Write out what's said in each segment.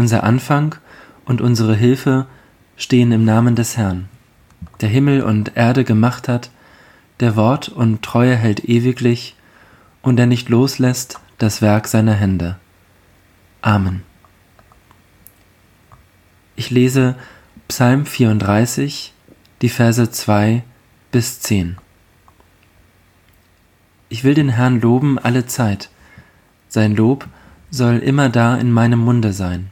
Unser Anfang und unsere Hilfe stehen im Namen des Herrn, der Himmel und Erde gemacht hat, der Wort und Treue hält ewiglich und der nicht loslässt das Werk seiner Hände. Amen. Ich lese Psalm 34, die Verse 2 bis 10. Ich will den Herrn loben alle Zeit. Sein Lob soll immer da in meinem Munde sein.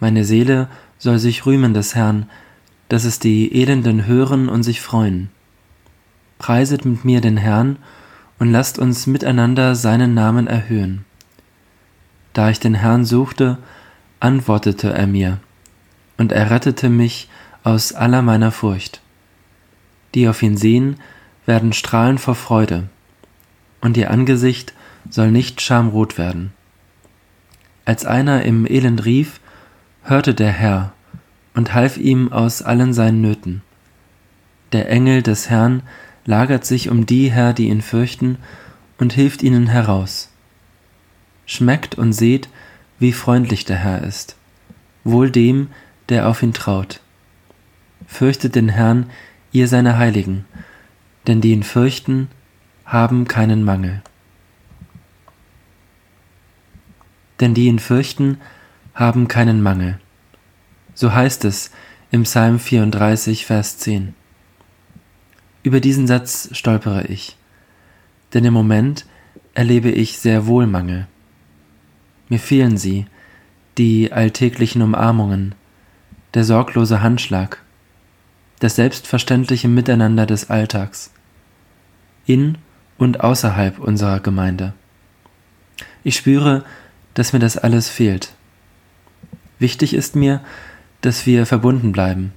Meine Seele soll sich rühmen des Herrn, dass es die Elenden hören und sich freuen. Preiset mit mir den Herrn und lasst uns miteinander seinen Namen erhöhen. Da ich den Herrn suchte, antwortete er mir, und er rettete mich aus aller meiner Furcht. Die auf ihn sehen, werden strahlen vor Freude, und ihr Angesicht soll nicht schamrot werden. Als einer im Elend rief, hörte der Herr und half ihm aus allen seinen Nöten. Der Engel des Herrn lagert sich um die her, die ihn fürchten, und hilft ihnen heraus. Schmeckt und seht, wie freundlich der Herr ist, wohl dem, der auf ihn traut. Fürchtet den Herrn, ihr seine Heiligen, denn die ihn fürchten, haben keinen Mangel. Denn die ihn fürchten, haben keinen Mangel. So heißt es im Psalm 34, Vers 10. Über diesen Satz stolpere ich, denn im Moment erlebe ich sehr wohl Mangel. Mir fehlen sie, die alltäglichen Umarmungen, der sorglose Handschlag, das selbstverständliche Miteinander des Alltags, in und außerhalb unserer Gemeinde. Ich spüre, dass mir das alles fehlt. Wichtig ist mir, dass wir verbunden bleiben,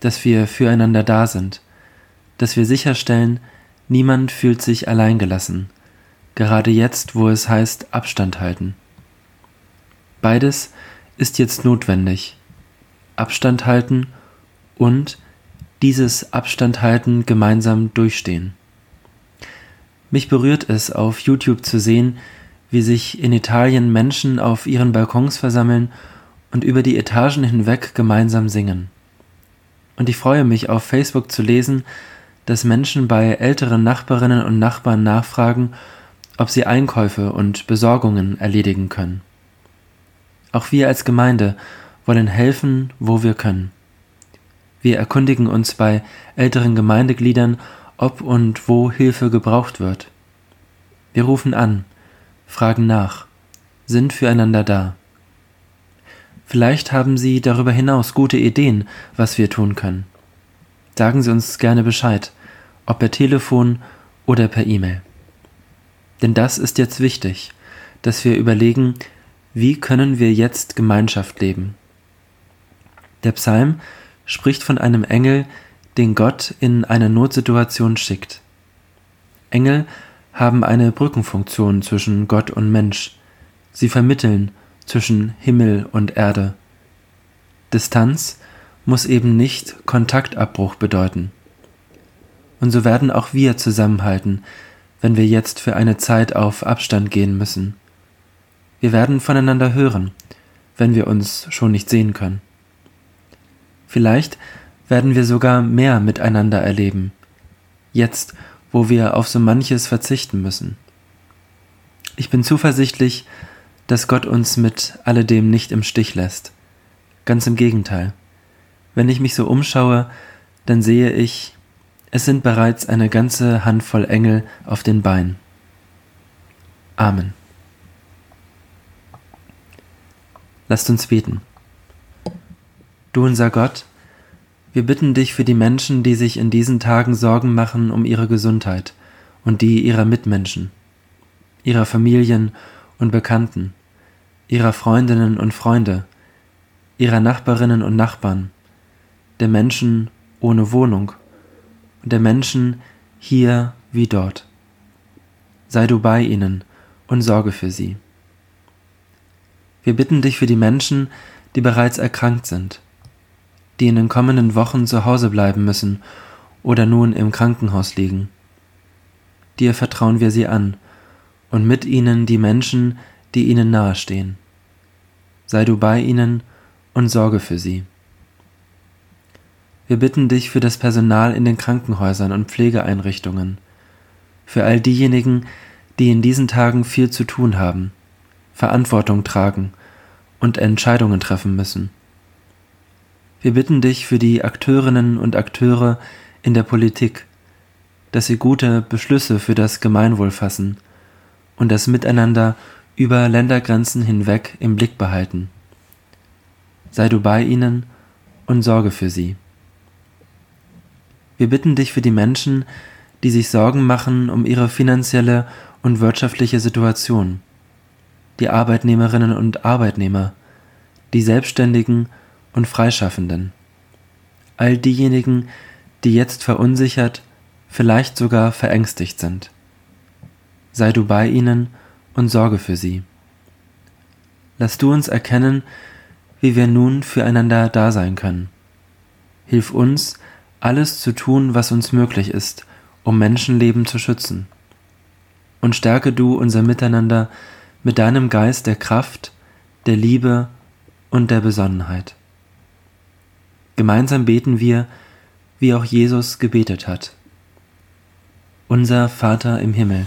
dass wir füreinander da sind, dass wir sicherstellen, niemand fühlt sich alleingelassen, gerade jetzt, wo es heißt Abstand halten. Beides ist jetzt notwendig. Abstand halten und dieses Abstand halten gemeinsam durchstehen. Mich berührt es, auf YouTube zu sehen, wie sich in Italien Menschen auf ihren Balkons versammeln und über die Etagen hinweg gemeinsam singen. Und ich freue mich auf Facebook zu lesen, dass Menschen bei älteren Nachbarinnen und Nachbarn nachfragen, ob sie Einkäufe und Besorgungen erledigen können. Auch wir als Gemeinde wollen helfen, wo wir können. Wir erkundigen uns bei älteren Gemeindegliedern, ob und wo Hilfe gebraucht wird. Wir rufen an, fragen nach, sind füreinander da. Vielleicht haben Sie darüber hinaus gute Ideen, was wir tun können. Sagen Sie uns gerne Bescheid ob per Telefon oder per E-Mail. Denn das ist jetzt wichtig, dass wir überlegen, wie können wir jetzt Gemeinschaft leben. Der Psalm spricht von einem Engel, den Gott in eine Notsituation schickt. Engel haben eine Brückenfunktion zwischen Gott und Mensch. Sie vermitteln zwischen Himmel und Erde. Distanz muss eben nicht Kontaktabbruch bedeuten und so werden auch wir zusammenhalten, wenn wir jetzt für eine Zeit auf Abstand gehen müssen. Wir werden voneinander hören, wenn wir uns schon nicht sehen können. Vielleicht werden wir sogar mehr miteinander erleben, jetzt wo wir auf so manches verzichten müssen. Ich bin zuversichtlich, dass Gott uns mit alledem nicht im Stich lässt. Ganz im Gegenteil. Wenn ich mich so umschaue, dann sehe ich, es sind bereits eine ganze Handvoll Engel auf den Beinen. Amen. Lasst uns beten. Du unser Gott, wir bitten dich für die Menschen, die sich in diesen Tagen Sorgen machen um ihre Gesundheit und die ihrer Mitmenschen, ihrer Familien und Bekannten, ihrer Freundinnen und Freunde, ihrer Nachbarinnen und Nachbarn, der Menschen ohne Wohnung und der Menschen hier wie dort. Sei du bei ihnen und sorge für sie. Wir bitten dich für die Menschen, die bereits erkrankt sind, die in den kommenden Wochen zu Hause bleiben müssen oder nun im Krankenhaus liegen. Dir vertrauen wir sie an und mit ihnen die Menschen, die ihnen nahestehen. sei du bei ihnen und sorge für sie. Wir bitten dich für das Personal in den Krankenhäusern und Pflegeeinrichtungen, für all diejenigen, die in diesen Tagen viel zu tun haben, Verantwortung tragen und Entscheidungen treffen müssen. Wir bitten dich für die Akteurinnen und Akteure in der Politik, dass sie gute Beschlüsse für das Gemeinwohl fassen und das Miteinander über Ländergrenzen hinweg im Blick behalten. Sei du bei ihnen und sorge für sie. Wir bitten dich für die Menschen, die sich Sorgen machen um ihre finanzielle und wirtschaftliche Situation, die Arbeitnehmerinnen und Arbeitnehmer, die Selbstständigen und Freischaffenden, all diejenigen, die jetzt verunsichert, vielleicht sogar verängstigt sind. Sei du bei ihnen und sorge für sie. Lass du uns erkennen, wie wir nun füreinander da sein können. Hilf uns, alles zu tun, was uns möglich ist, um Menschenleben zu schützen. Und stärke du unser Miteinander mit deinem Geist der Kraft, der Liebe und der Besonnenheit. Gemeinsam beten wir, wie auch Jesus gebetet hat. Unser Vater im Himmel,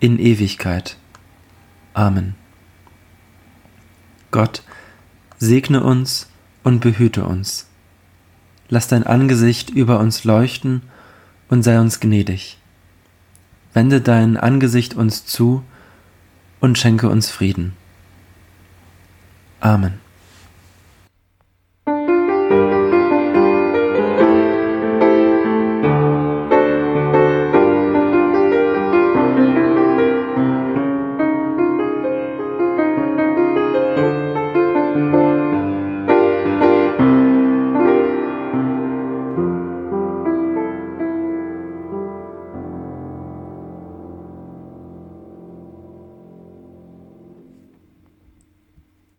in Ewigkeit. Amen. Gott, segne uns und behüte uns lass dein Angesicht über uns leuchten und sei uns gnädig. Wende dein Angesicht uns zu und schenke uns Frieden. Amen.